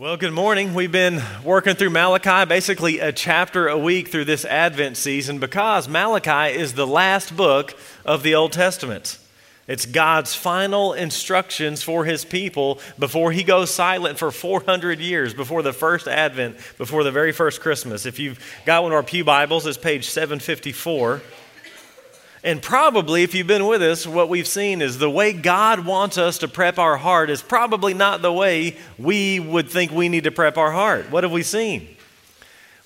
Well, good morning. We've been working through Malachi, basically a chapter a week through this Advent season because Malachi is the last book of the Old Testament. It's God's final instructions for his people before he goes silent for 400 years, before the first Advent, before the very first Christmas. If you've got one of our Pew Bibles, it's page 754. And probably, if you've been with us, what we've seen is the way God wants us to prep our heart is probably not the way we would think we need to prep our heart. What have we seen?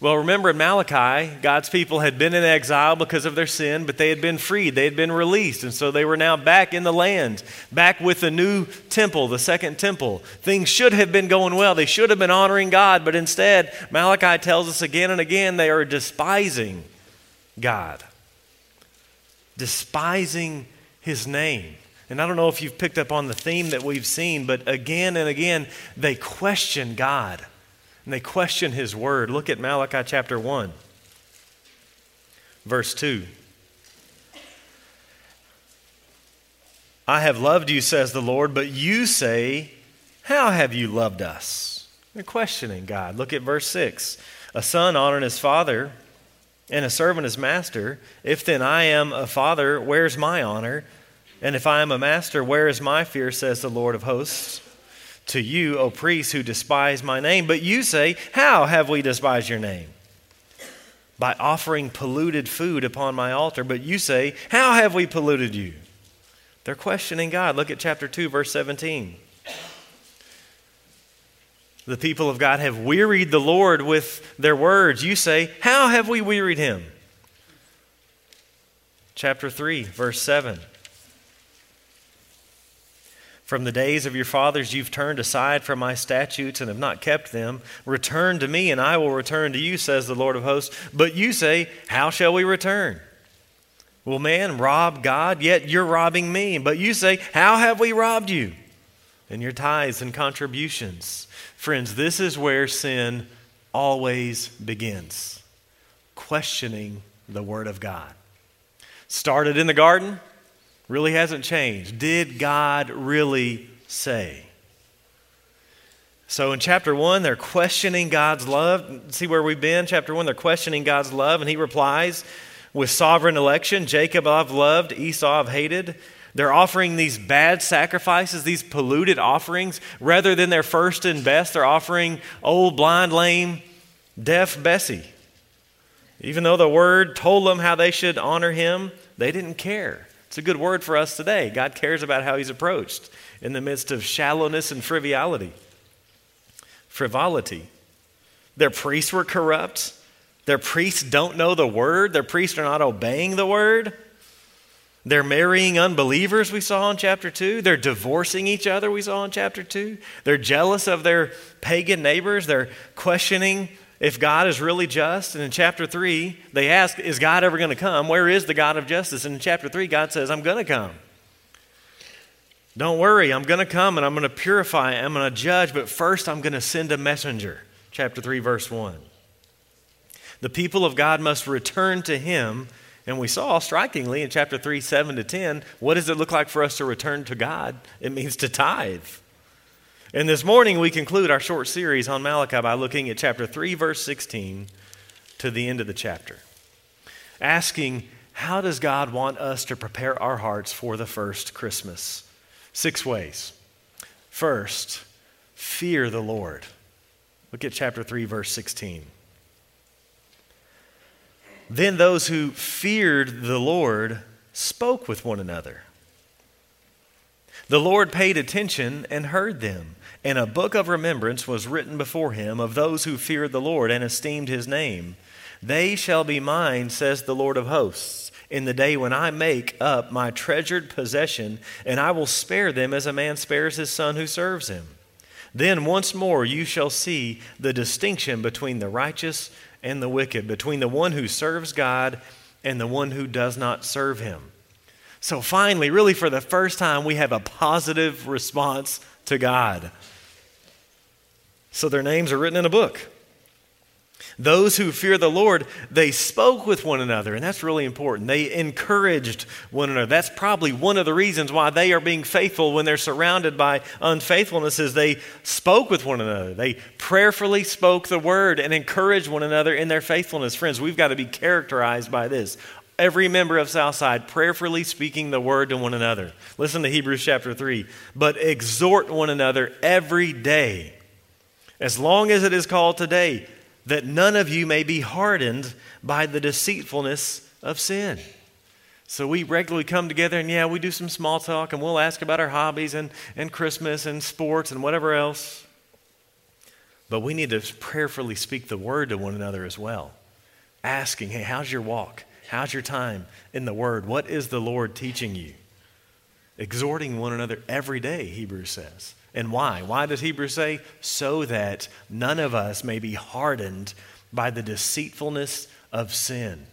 Well, remember in Malachi, God's people had been in exile because of their sin, but they had been freed. They had been released. And so they were now back in the land, back with the new temple, the second temple. Things should have been going well. They should have been honoring God, but instead, Malachi tells us again and again they are despising God despising his name. And I don't know if you've picked up on the theme that we've seen, but again and again, they question God and they question his word. Look at Malachi chapter 1, verse 2. I have loved you, says the Lord, but you say, How have you loved us? They're questioning God. Look at verse 6. A son honoring his father and a servant is master. If then I am a father, where's my honor? And if I am a master, where is my fear, says the Lord of hosts? To you, O priests who despise my name. But you say, How have we despised your name? By offering polluted food upon my altar. But you say, How have we polluted you? They're questioning God. Look at chapter 2, verse 17. The people of God have wearied the Lord with their words. You say, How have we wearied him? Chapter 3, verse 7. From the days of your fathers, you've turned aside from my statutes and have not kept them. Return to me, and I will return to you, says the Lord of hosts. But you say, How shall we return? Will man rob God? Yet you're robbing me. But you say, How have we robbed you? And your tithes and contributions. Friends, this is where sin always begins questioning the Word of God. Started in the garden, really hasn't changed. Did God really say? So in chapter 1, they're questioning God's love. See where we've been? Chapter 1, they're questioning God's love, and he replies with sovereign election Jacob I've loved, Esau I've hated. They're offering these bad sacrifices, these polluted offerings, rather than their first and best. They're offering old, blind, lame, deaf Bessie. Even though the word told them how they should honor him, they didn't care. It's a good word for us today. God cares about how he's approached in the midst of shallowness and frivolity. Frivolity. Their priests were corrupt. Their priests don't know the word. Their priests are not obeying the word. They're marrying unbelievers, we saw in chapter 2. They're divorcing each other, we saw in chapter 2. They're jealous of their pagan neighbors. They're questioning if God is really just. And in chapter 3, they ask, Is God ever going to come? Where is the God of justice? And in chapter 3, God says, I'm going to come. Don't worry, I'm going to come and I'm going to purify, I'm going to judge, but first I'm going to send a messenger. Chapter 3, verse 1. The people of God must return to Him and we saw strikingly in chapter 3, 7 to 10, what does it look like for us to return to God? It means to tithe. And this morning we conclude our short series on Malachi by looking at chapter 3, verse 16 to the end of the chapter, asking, how does God want us to prepare our hearts for the first Christmas? Six ways. First, fear the Lord. Look at chapter 3, verse 16. Then those who feared the Lord spoke with one another. The Lord paid attention and heard them, and a book of remembrance was written before him of those who feared the Lord and esteemed his name. They shall be mine, says the Lord of hosts, in the day when I make up my treasured possession, and I will spare them as a man spares his son who serves him. Then once more you shall see the distinction between the righteous and the wicked, between the one who serves God and the one who does not serve him. So finally, really for the first time, we have a positive response to God. So their names are written in a book. Those who fear the Lord, they spoke with one another, and that's really important. They encouraged one another. That's probably one of the reasons why they are being faithful when they're surrounded by unfaithfulness is they spoke with one another. They prayerfully spoke the word and encouraged one another in their faithfulness. Friends, we've got to be characterized by this. Every member of Southside prayerfully speaking the word to one another. Listen to Hebrews chapter 3. But exhort one another every day, as long as it is called today that none of you may be hardened by the deceitfulness of sin. So we regularly come together and, yeah, we do some small talk and we'll ask about our hobbies and, and Christmas and sports and whatever else. But we need to prayerfully speak the word to one another as well. Asking, hey, how's your walk? How's your time in the word? What is the Lord teaching you? Exhorting one another every day, Hebrews says. And why? Why does Hebrews say? So that none of us may be hardened by the deceitfulness of sin.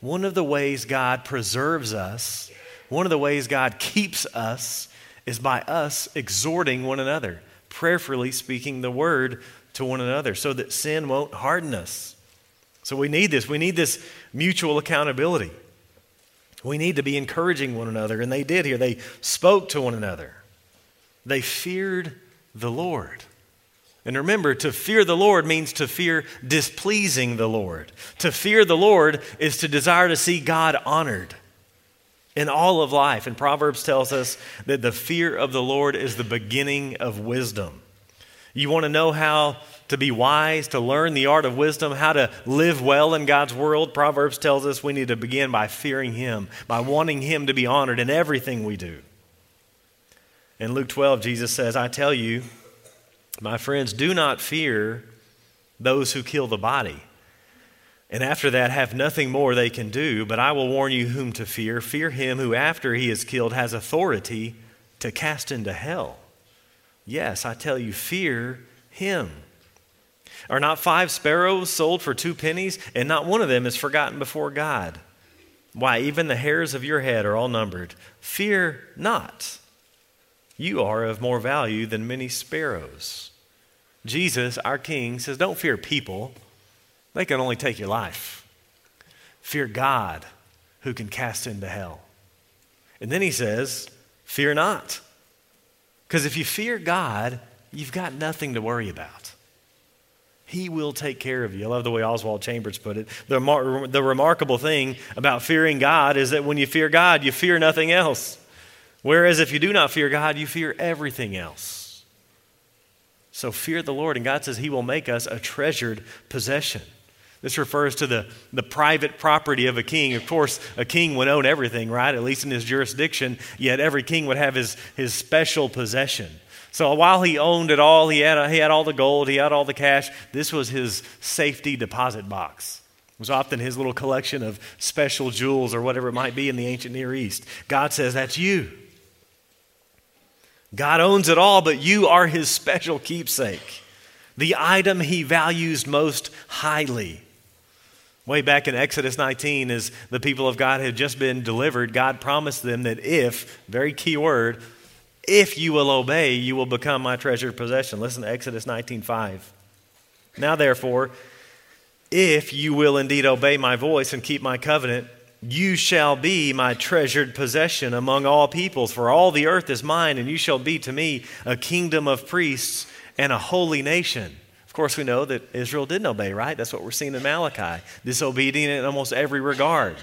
One of the ways God preserves us, one of the ways God keeps us, is by us exhorting one another, prayerfully speaking the word to one another so that sin won't harden us. So we need this. We need this mutual accountability. We need to be encouraging one another, and they did here. They spoke to one another. They feared the Lord. And remember, to fear the Lord means to fear displeasing the Lord. To fear the Lord is to desire to see God honored in all of life. And Proverbs tells us that the fear of the Lord is the beginning of wisdom. You want to know how to be wise, to learn the art of wisdom, how to live well in God's world? Proverbs tells us we need to begin by fearing Him, by wanting Him to be honored in everything we do. In Luke 12, Jesus says, I tell you, my friends, do not fear those who kill the body. And after that, have nothing more they can do, but I will warn you whom to fear. Fear him who, after he is killed, has authority to cast into hell. Yes, I tell you, fear him. Are not five sparrows sold for two pennies, and not one of them is forgotten before God? Why, even the hairs of your head are all numbered. Fear not. You are of more value than many sparrows. Jesus, our King, says, Don't fear people, they can only take your life. Fear God, who can cast into hell. And then he says, Fear not. Because if you fear God, you've got nothing to worry about. He will take care of you. I love the way Oswald Chambers put it. The, the remarkable thing about fearing God is that when you fear God, you fear nothing else. Whereas if you do not fear God, you fear everything else. So fear the Lord, and God says He will make us a treasured possession. This refers to the, the private property of a king. Of course, a king would own everything, right? At least in his jurisdiction, yet every king would have his, his special possession. So while he owned it all, he had, he had all the gold, he had all the cash, this was his safety deposit box. It was often his little collection of special jewels or whatever it might be in the ancient Near East. God says, That's you. God owns it all, but you are his special keepsake, the item he values most highly. Way back in Exodus 19, as the people of God had just been delivered, God promised them that if, very key word, if you will obey, you will become my treasured possession. Listen to Exodus 19:5. Now therefore, if you will indeed obey my voice and keep my covenant, you shall be my treasured possession among all peoples, for all the earth is mine, and you shall be to me a kingdom of priests and a holy nation. Of course, we know that Israel didn't obey, right? That's what we're seeing in Malachi. Disobedient in almost every regard.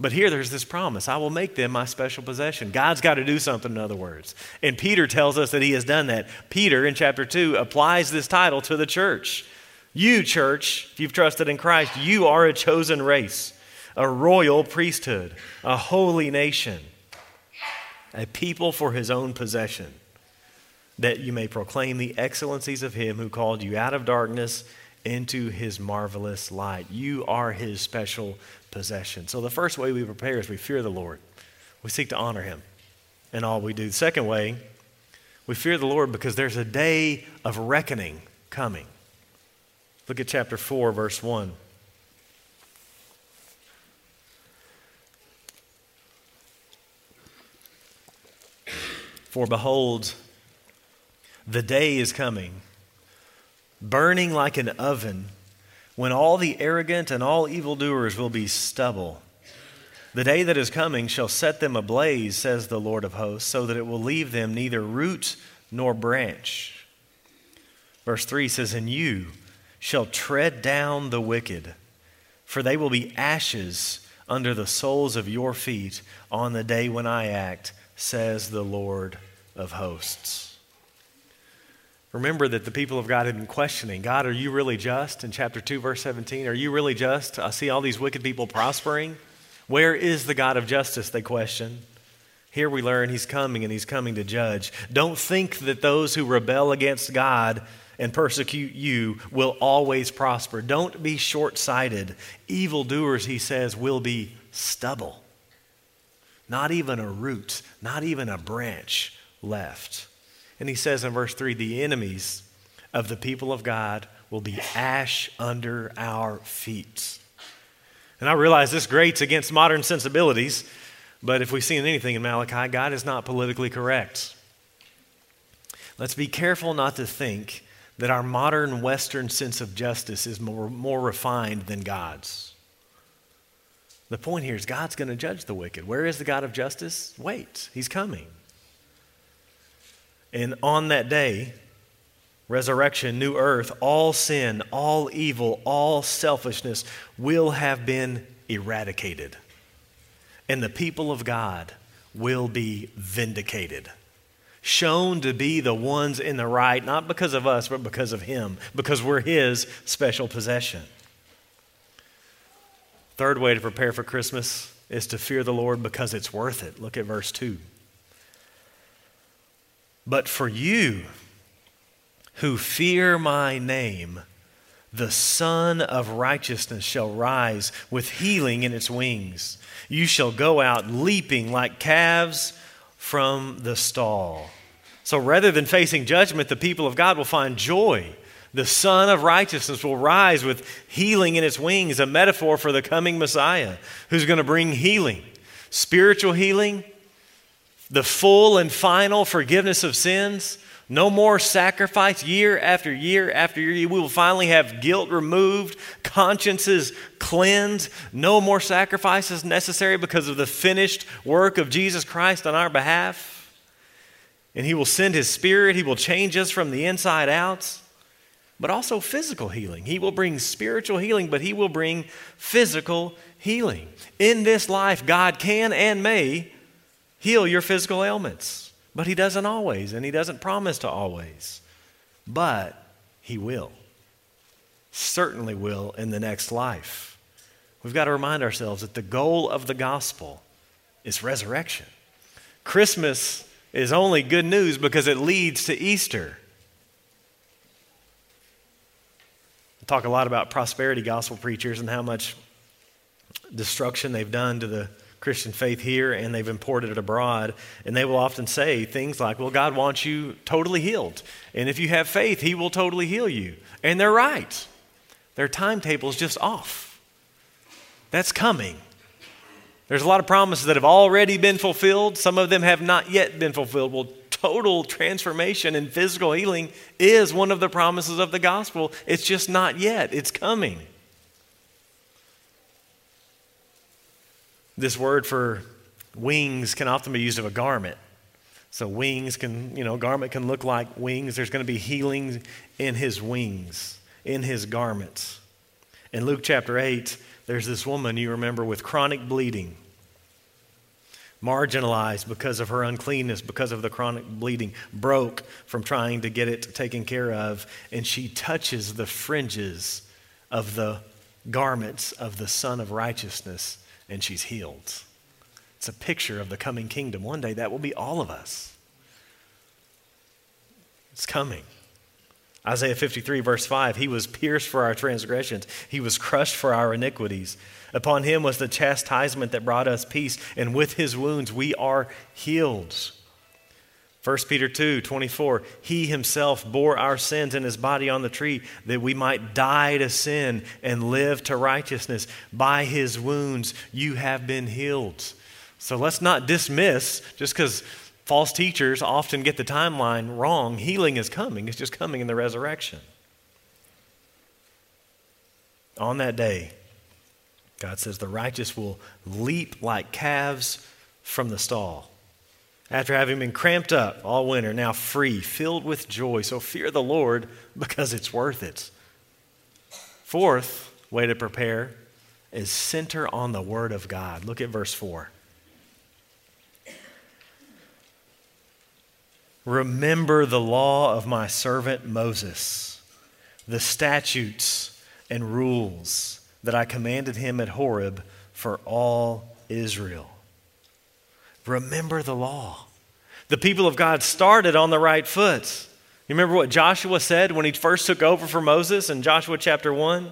But here there's this promise I will make them my special possession. God's got to do something, in other words. And Peter tells us that he has done that. Peter, in chapter 2, applies this title to the church. You, church, if you've trusted in Christ, you are a chosen race a royal priesthood, a holy nation, a people for his own possession, that you may proclaim the excellencies of him who called you out of darkness into his marvelous light. You are his special possession. So the first way we prepare is we fear the Lord. We seek to honor him in all we do. The second way, we fear the Lord because there's a day of reckoning coming. Look at chapter 4, verse 1. For behold, the day is coming, burning like an oven, when all the arrogant and all evildoers will be stubble. The day that is coming shall set them ablaze, says the Lord of hosts, so that it will leave them neither root nor branch. Verse 3 says, And you shall tread down the wicked, for they will be ashes under the soles of your feet on the day when I act, says the Lord of hosts. Remember that the people of God had been questioning God, are you really just? In chapter 2, verse 17, are you really just? I see all these wicked people prospering. Where is the God of justice? They question. Here we learn he's coming and he's coming to judge. Don't think that those who rebel against God and persecute you will always prosper. Don't be short sighted. Evildoers, he says, will be stubble. Not even a root, not even a branch left. And he says in verse 3 the enemies of the people of God will be ash under our feet. And I realize this grates against modern sensibilities, but if we've seen anything in Malachi, God is not politically correct. Let's be careful not to think that our modern Western sense of justice is more, more refined than God's. The point here is God's going to judge the wicked. Where is the God of justice? Wait, He's coming. And on that day, resurrection, new earth, all sin, all evil, all selfishness will have been eradicated. And the people of God will be vindicated. Shown to be the ones in the right, not because of us, but because of Him, because we're His special possession. Third way to prepare for Christmas is to fear the Lord because it's worth it. Look at verse 2. But for you who fear my name, the Sun of Righteousness shall rise with healing in its wings. You shall go out leaping like calves from the stall. So rather than facing judgment, the people of God will find joy. The Sun of Righteousness will rise with healing in its wings, a metaphor for the coming Messiah who's going to bring healing, spiritual healing, the full and final forgiveness of sins. No more sacrifice year after year after year. We will finally have guilt removed, consciences cleansed. No more sacrifices necessary because of the finished work of Jesus Christ on our behalf. And He will send His Spirit. He will change us from the inside out, but also physical healing. He will bring spiritual healing, but He will bring physical healing. In this life, God can and may heal your physical ailments. But He doesn't always, and He doesn't promise to always. But He will. Certainly will in the next life. We've got to remind ourselves that the goal of the gospel is resurrection. Christmas is only good news because it leads to Easter. I talk a lot about prosperity gospel preachers and how much destruction they've done to the Christian faith here and they've imported it abroad. And they will often say things like, well, God wants you totally healed. And if you have faith, He will totally heal you. And they're right. Their timetable is just off. That's coming. There's a lot of promises that have already been fulfilled, some of them have not yet been fulfilled. Well, total transformation and physical healing is one of the promises of the gospel. It's just not yet, it's coming. This word for wings can often be used of a garment. So wings can, you know, garment can look like wings. There's going to be healing in his wings, in his garments. In Luke chapter 8, there's this woman you remember with chronic bleeding, marginalized because of her uncleanness, because of the chronic bleeding, broke from trying to get it taken care of, and she touches the fringes of the garments of the Son of Righteousness and she's healed. It's a picture of the coming kingdom. One day that will be all of us. It's coming. Isaiah 53, verse 5 He was pierced for our transgressions, He was crushed for our iniquities. Upon Him was the chastisement that brought us peace, and with His wounds we are healed. 1 Peter 2 24, He Himself bore our sins in His body on the tree that we might die to sin and live to righteousness. By His wounds you have been healed. So let's not dismiss just because false teachers often get the timeline wrong. Healing is coming, it's just coming in the resurrection. On that day, God says, the righteous will leap like calves from the stall. After having been cramped up all winter, now free, filled with joy. So fear the Lord because it's worth it. Fourth way to prepare is center on the Word of God. Look at verse 4. Remember the law of my servant Moses, the statutes and rules that I commanded him at Horeb for all Israel. Remember the law. The people of God started on the right foot. You remember what Joshua said when he first took over for Moses in Joshua chapter 1?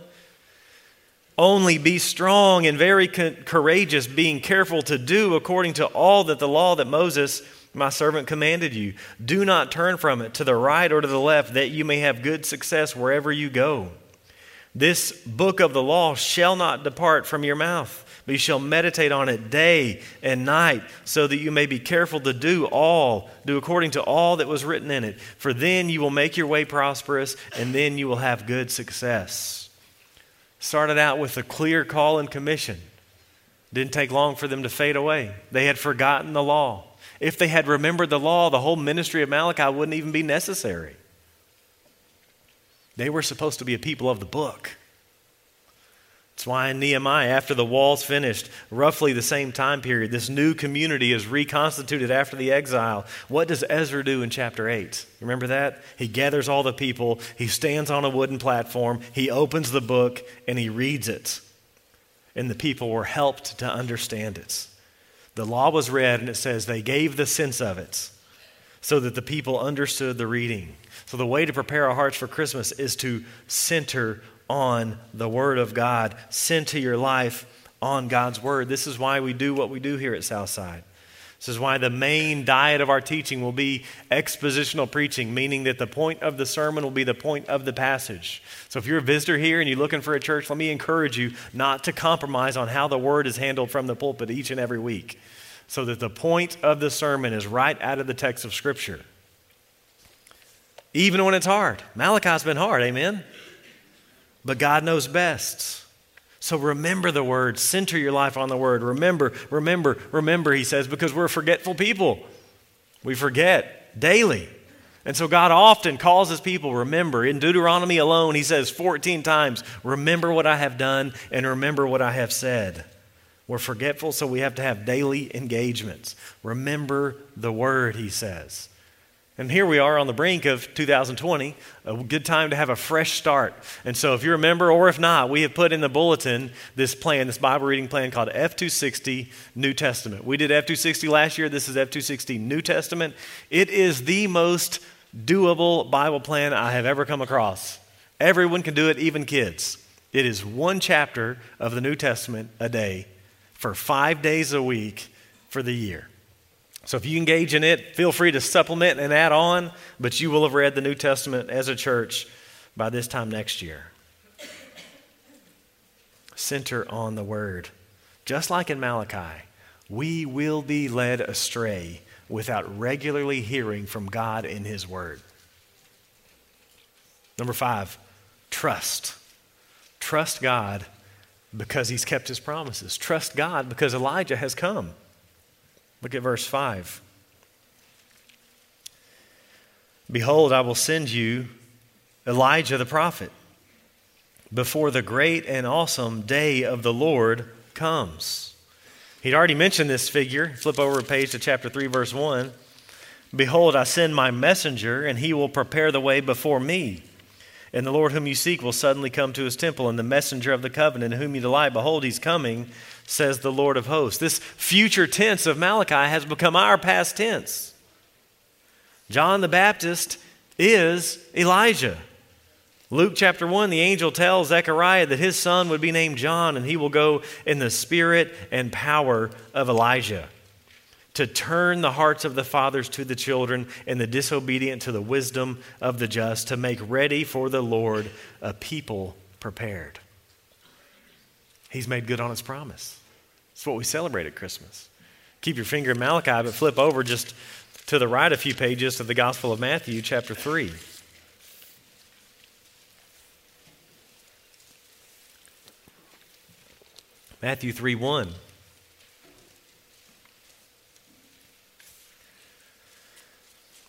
Only be strong and very courageous, being careful to do according to all that the law that Moses, my servant, commanded you. Do not turn from it to the right or to the left, that you may have good success wherever you go. This book of the law shall not depart from your mouth, but you shall meditate on it day and night, so that you may be careful to do all, do according to all that was written in it. For then you will make your way prosperous, and then you will have good success started out with a clear call and commission. Didn't take long for them to fade away. They had forgotten the law. If they had remembered the law, the whole ministry of Malachi wouldn't even be necessary. They were supposed to be a people of the book. That's why in Nehemiah, after the walls finished, roughly the same time period, this new community is reconstituted after the exile. What does Ezra do in chapter 8? Remember that? He gathers all the people, he stands on a wooden platform, he opens the book, and he reads it. And the people were helped to understand it. The law was read, and it says they gave the sense of it so that the people understood the reading. So, the way to prepare our hearts for Christmas is to center on the Word of God. Center your life on God's Word. This is why we do what we do here at Southside. This is why the main diet of our teaching will be expositional preaching, meaning that the point of the sermon will be the point of the passage. So if you're a visitor here and you're looking for a church, let me encourage you not to compromise on how the word is handled from the pulpit each and every week, so that the point of the sermon is right out of the text of Scripture. Even when it's hard. Malachi's been hard, amen? but God knows best. So remember the word, center your life on the word. Remember, remember, remember, he says, because we're forgetful people. We forget daily. And so God often calls his people, remember. In Deuteronomy alone, he says 14 times, remember what I have done and remember what I have said. We're forgetful, so we have to have daily engagements. Remember the word, he says. And here we are on the brink of 2020, a good time to have a fresh start. And so, if you remember, or if not, we have put in the bulletin this plan, this Bible reading plan called F260 New Testament. We did F260 last year. This is F260 New Testament. It is the most doable Bible plan I have ever come across. Everyone can do it, even kids. It is one chapter of the New Testament a day for five days a week for the year. So if you engage in it, feel free to supplement and add on, but you will have read the New Testament as a church by this time next year. Center on the Word. Just like in Malachi, we will be led astray without regularly hearing from God in His Word. Number five, trust. Trust God because He's kept His promises. Trust God because Elijah has come. Look at verse 5. Behold, I will send you Elijah the prophet before the great and awesome day of the Lord comes. He'd already mentioned this figure. Flip over a page to chapter 3, verse 1. Behold, I send my messenger, and he will prepare the way before me. And the Lord whom you seek will suddenly come to his temple, and the messenger of the covenant in whom you delight, behold, he's coming says the Lord of hosts. This future tense of Malachi has become our past tense. John the Baptist is Elijah. Luke chapter 1, the angel tells Zechariah that his son would be named John, and he will go in the spirit and power of Elijah to turn the hearts of the fathers to the children and the disobedient to the wisdom of the just, to make ready for the Lord a people prepared. He's made good on his promise. It's what we celebrate at Christmas. Keep your finger in Malachi, but flip over just to the right a few pages to the Gospel of Matthew, chapter 3. Matthew 3 1.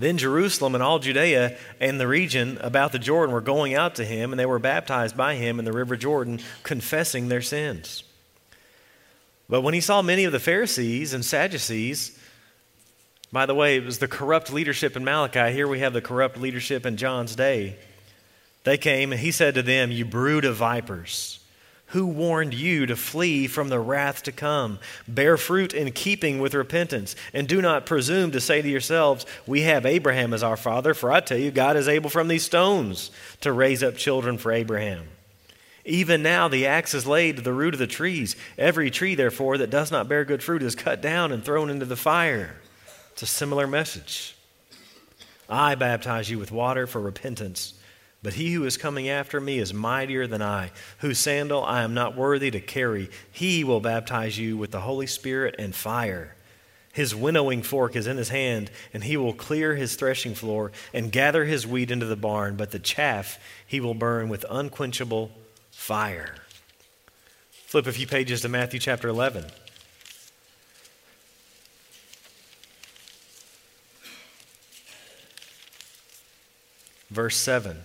Then Jerusalem and all Judea and the region about the Jordan were going out to him, and they were baptized by him in the river Jordan, confessing their sins. But when he saw many of the Pharisees and Sadducees, by the way, it was the corrupt leadership in Malachi. Here we have the corrupt leadership in John's day. They came, and he said to them, You brood of vipers. Who warned you to flee from the wrath to come? Bear fruit in keeping with repentance, and do not presume to say to yourselves, We have Abraham as our father, for I tell you, God is able from these stones to raise up children for Abraham. Even now the axe is laid to the root of the trees. Every tree, therefore, that does not bear good fruit is cut down and thrown into the fire. It's a similar message. I baptize you with water for repentance. But he who is coming after me is mightier than I, whose sandal I am not worthy to carry. He will baptize you with the Holy Spirit and fire. His winnowing fork is in his hand, and he will clear his threshing floor and gather his wheat into the barn, but the chaff he will burn with unquenchable fire. Flip a few pages to Matthew chapter 11. Verse 7.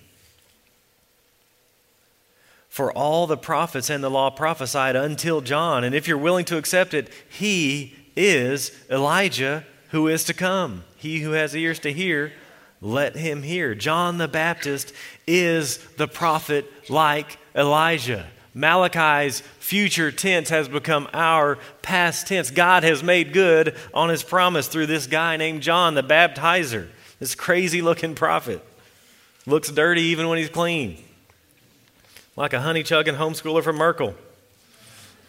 For all the prophets and the law prophesied until John. And if you're willing to accept it, he is Elijah who is to come. He who has ears to hear, let him hear. John the Baptist is the prophet like Elijah. Malachi's future tense has become our past tense. God has made good on his promise through this guy named John the Baptizer, this crazy looking prophet. Looks dirty even when he's clean like a honey chugging homeschooler from Merkel,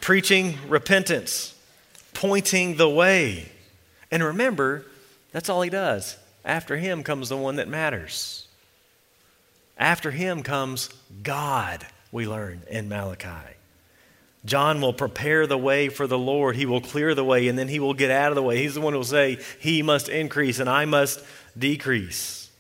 preaching repentance, pointing the way. And remember, that's all he does. After him comes the one that matters. After him comes God, we learn in Malachi. John will prepare the way for the Lord. He will clear the way, and then he will get out of the way. He's the one who will say, He must increase, and I must decrease.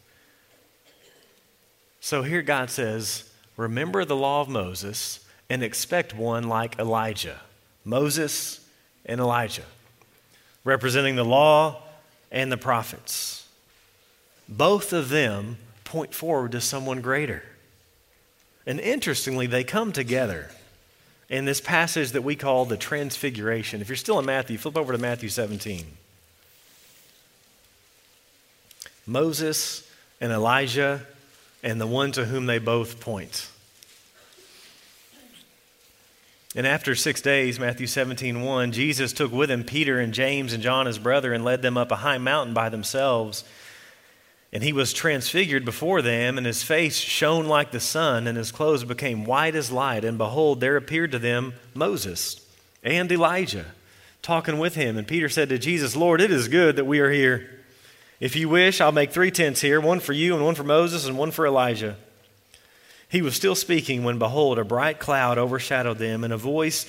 So here God says, remember the law of Moses and expect one like Elijah. Moses and Elijah, representing the law and the prophets. Both of them point forward to someone greater. And interestingly, they come together in this passage that we call the Transfiguration. If you're still in Matthew, flip over to Matthew 17. Moses and Elijah and the one to whom they both point. And after six days, Matthew 17, 1, Jesus took with him Peter and James and John, his brother, and led them up a high mountain by themselves. And he was transfigured before them, and his face shone like the sun, and his clothes became white as light. And behold, there appeared to them Moses and Elijah talking with him. And Peter said to Jesus, Lord, it is good that we are here. If you wish, I'll make three tents here one for you, and one for Moses, and one for Elijah. He was still speaking when, behold, a bright cloud overshadowed them, and a voice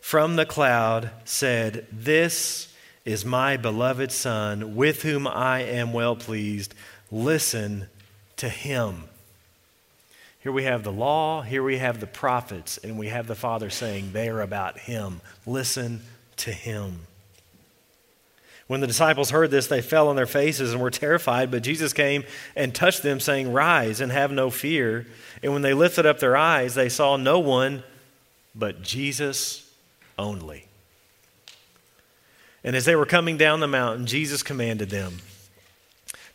from the cloud said, This is my beloved Son, with whom I am well pleased. Listen to him. Here we have the law, here we have the prophets, and we have the Father saying, They are about him. Listen to him. When the disciples heard this, they fell on their faces and were terrified. But Jesus came and touched them, saying, Rise and have no fear. And when they lifted up their eyes, they saw no one but Jesus only. And as they were coming down the mountain, Jesus commanded them,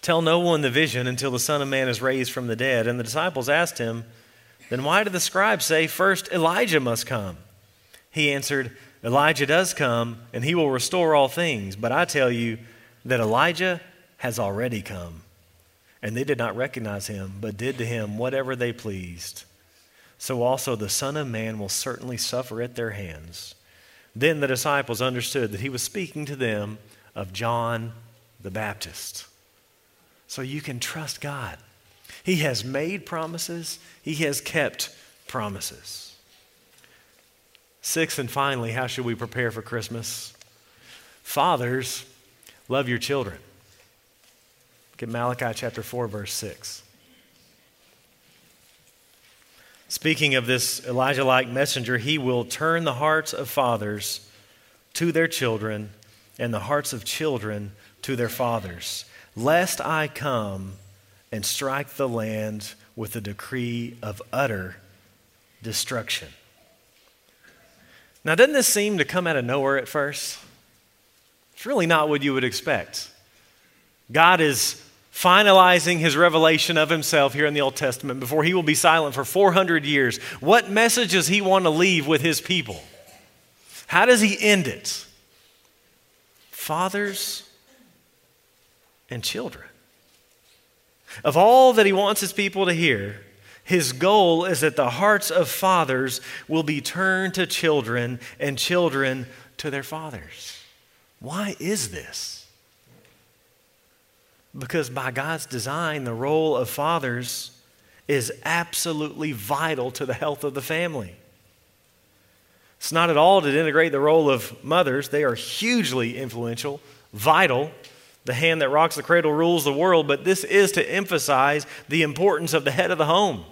Tell no one the vision until the Son of Man is raised from the dead. And the disciples asked him, Then why do the scribes say first Elijah must come? He answered, Elijah does come, and he will restore all things. But I tell you that Elijah has already come. And they did not recognize him, but did to him whatever they pleased. So also the Son of Man will certainly suffer at their hands. Then the disciples understood that he was speaking to them of John the Baptist. So you can trust God. He has made promises, He has kept promises. Sixth and finally, how should we prepare for Christmas? Fathers, love your children. Look at Malachi chapter 4, verse 6. Speaking of this Elijah like messenger, he will turn the hearts of fathers to their children and the hearts of children to their fathers, lest I come and strike the land with a decree of utter destruction. Now, doesn't this seem to come out of nowhere at first? It's really not what you would expect. God is finalizing his revelation of himself here in the Old Testament before he will be silent for 400 years. What message does he want to leave with his people? How does he end it? Fathers and children. Of all that he wants his people to hear, his goal is that the hearts of fathers will be turned to children and children to their fathers. Why is this? Because by God's design, the role of fathers is absolutely vital to the health of the family. It's not at all to denigrate the role of mothers, they are hugely influential, vital. The hand that rocks the cradle rules the world, but this is to emphasize the importance of the head of the home.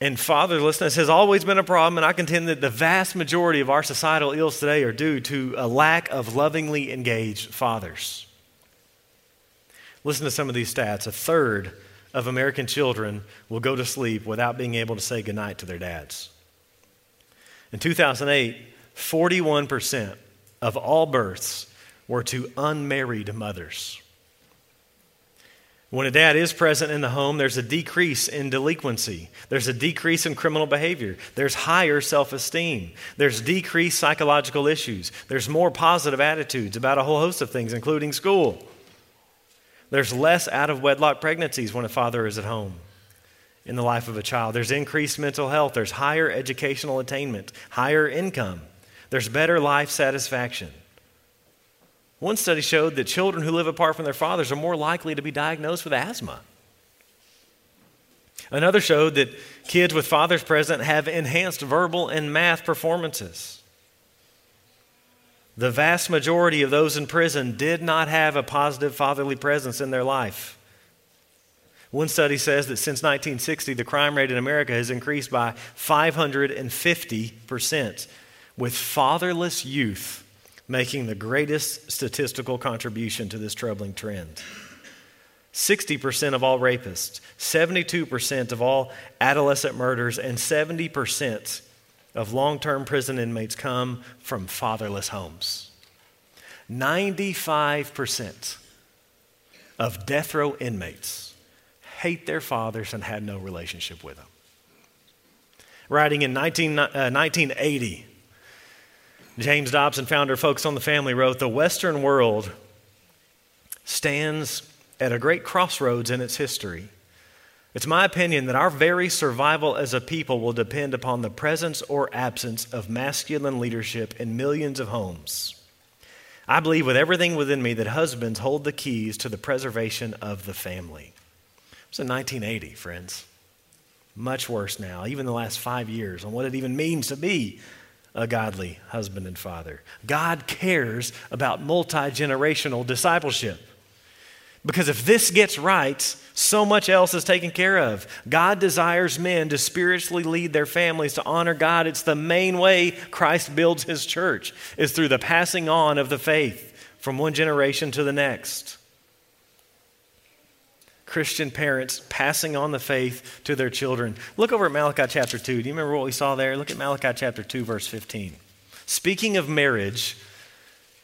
And fatherlessness has always been a problem, and I contend that the vast majority of our societal ills today are due to a lack of lovingly engaged fathers. Listen to some of these stats. A third of American children will go to sleep without being able to say goodnight to their dads. In 2008, 41% of all births were to unmarried mothers. When a dad is present in the home, there's a decrease in delinquency. There's a decrease in criminal behavior. There's higher self esteem. There's decreased psychological issues. There's more positive attitudes about a whole host of things, including school. There's less out of wedlock pregnancies when a father is at home in the life of a child. There's increased mental health. There's higher educational attainment, higher income. There's better life satisfaction. One study showed that children who live apart from their fathers are more likely to be diagnosed with asthma. Another showed that kids with fathers present have enhanced verbal and math performances. The vast majority of those in prison did not have a positive fatherly presence in their life. One study says that since 1960, the crime rate in America has increased by 550%, with fatherless youth making the greatest statistical contribution to this troubling trend. 60% of all rapists, 72% of all adolescent murders, and 70% of long term prison inmates come from fatherless homes. 95% of death row inmates hate their fathers and had no relationship with them. Writing in 19, uh, 1980, James Dobson, founder of Focus on the Family, wrote The Western world stands at a great crossroads in its history. It's my opinion that our very survival as a people will depend upon the presence or absence of masculine leadership in millions of homes. I believe with everything within me that husbands hold the keys to the preservation of the family. It was in 1980, friends. Much worse now, even the last five years, on what it even means to be a godly husband and father. God cares about multi generational discipleship. Because if this gets right, so much else is taken care of. God desires men to spiritually lead their families to honor God. It's the main way Christ builds his church is through the passing on of the faith from one generation to the next. Christian parents passing on the faith to their children. Look over at Malachi chapter 2. Do you remember what we saw there? Look at Malachi chapter 2 verse 15. Speaking of marriage,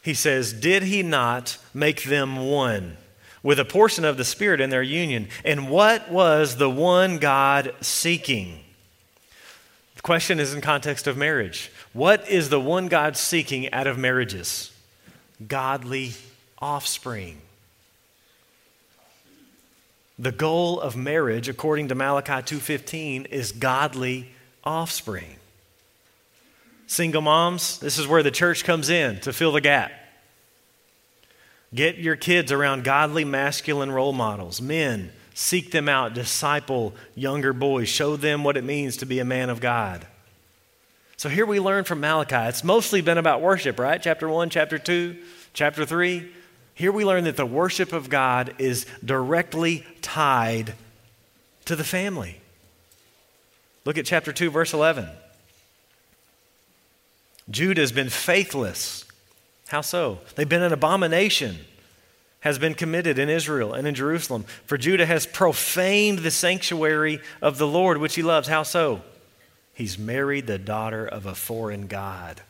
he says, Did he not make them one with a portion of the Spirit in their union? And what was the one God seeking? The question is in context of marriage. What is the one God seeking out of marriages? Godly offspring. The goal of marriage, according to Malachi 2:15, is godly offspring. Single moms, this is where the church comes in to fill the gap. Get your kids around godly masculine role models. Men, seek them out, disciple younger boys, show them what it means to be a man of God. So here we learn from Malachi. It's mostly been about worship, right? Chapter 1, chapter 2, chapter 3. Here we learn that the worship of God is directly tied to the family. Look at chapter 2, verse 11. Judah has been faithless. How so? They've been an abomination, has been committed in Israel and in Jerusalem. For Judah has profaned the sanctuary of the Lord, which he loves. How so? He's married the daughter of a foreign God.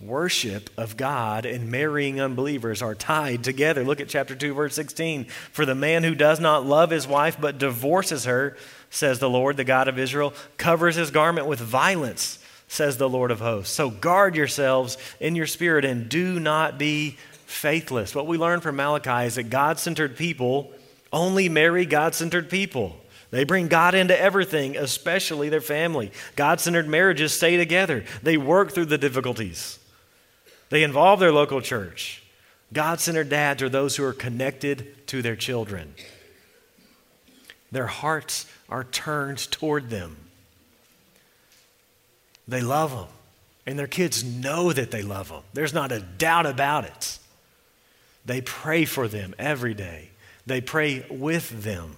Worship of God and marrying unbelievers are tied together. Look at chapter 2, verse 16. For the man who does not love his wife but divorces her, says the Lord, the God of Israel, covers his garment with violence, says the Lord of hosts. So guard yourselves in your spirit and do not be faithless. What we learn from Malachi is that God centered people only marry God centered people. They bring God into everything, especially their family. God centered marriages stay together, they work through the difficulties. They involve their local church. God centered dads are those who are connected to their children. Their hearts are turned toward them. They love them, and their kids know that they love them. There's not a doubt about it. They pray for them every day, they pray with them.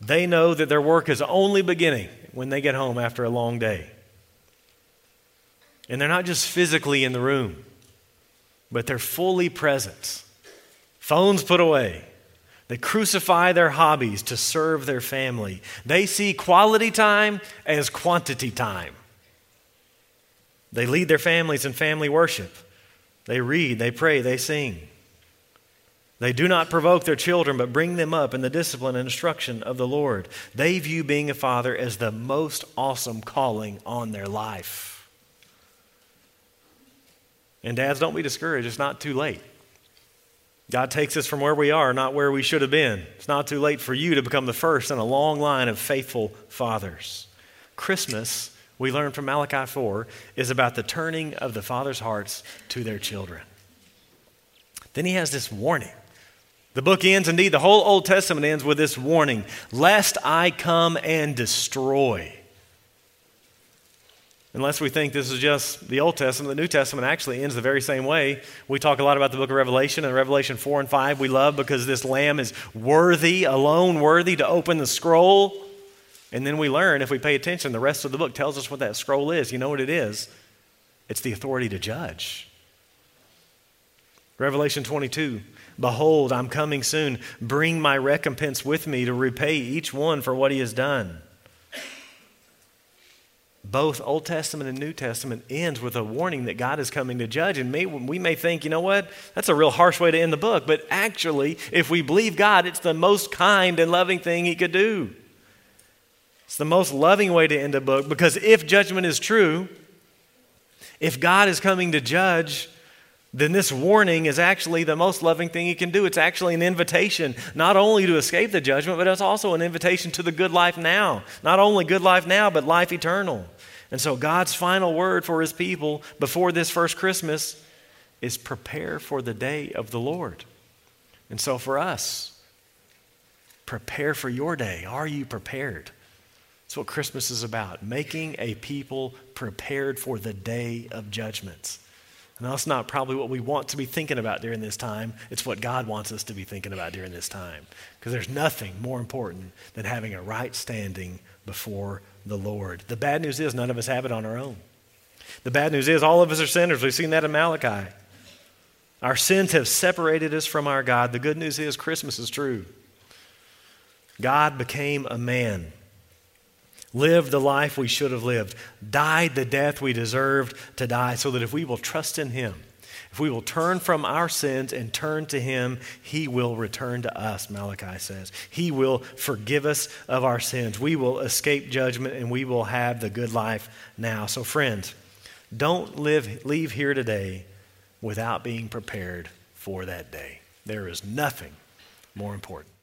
They know that their work is only beginning when they get home after a long day. And they're not just physically in the room, but they're fully present. Phones put away. They crucify their hobbies to serve their family. They see quality time as quantity time. They lead their families in family worship. They read, they pray, they sing. They do not provoke their children, but bring them up in the discipline and instruction of the Lord. They view being a father as the most awesome calling on their life. And dads, don't be discouraged. It's not too late. God takes us from where we are, not where we should have been. It's not too late for you to become the first in a long line of faithful fathers. Christmas, we learn from Malachi 4, is about the turning of the fathers' hearts to their children. Then he has this warning. The book ends, indeed, the whole Old Testament ends with this warning lest I come and destroy. Unless we think this is just the Old Testament, the New Testament actually ends the very same way. We talk a lot about the book of Revelation, and Revelation 4 and 5 we love because this lamb is worthy, alone worthy to open the scroll. And then we learn, if we pay attention, the rest of the book tells us what that scroll is. You know what it is? It's the authority to judge. Revelation 22 Behold, I'm coming soon. Bring my recompense with me to repay each one for what he has done both Old Testament and New Testament ends with a warning that God is coming to judge. And may, we may think, you know what, that's a real harsh way to end the book. But actually, if we believe God, it's the most kind and loving thing He could do. It's the most loving way to end a book because if judgment is true, if God is coming to judge, then this warning is actually the most loving thing He can do. It's actually an invitation not only to escape the judgment, but it's also an invitation to the good life now. Not only good life now, but life eternal. And so, God's final word for his people before this first Christmas is prepare for the day of the Lord. And so, for us, prepare for your day. Are you prepared? That's what Christmas is about making a people prepared for the day of judgments. And that's not probably what we want to be thinking about during this time. It's what God wants us to be thinking about during this time. Because there's nothing more important than having a right standing before the Lord. The bad news is none of us have it on our own. The bad news is all of us are sinners. We've seen that in Malachi. Our sins have separated us from our God. The good news is Christmas is true. God became a man, lived the life we should have lived, died the death we deserved to die, so that if we will trust in Him, if we will turn from our sins and turn to Him, He will return to us, Malachi says. He will forgive us of our sins. We will escape judgment and we will have the good life now. So, friends, don't live, leave here today without being prepared for that day. There is nothing more important.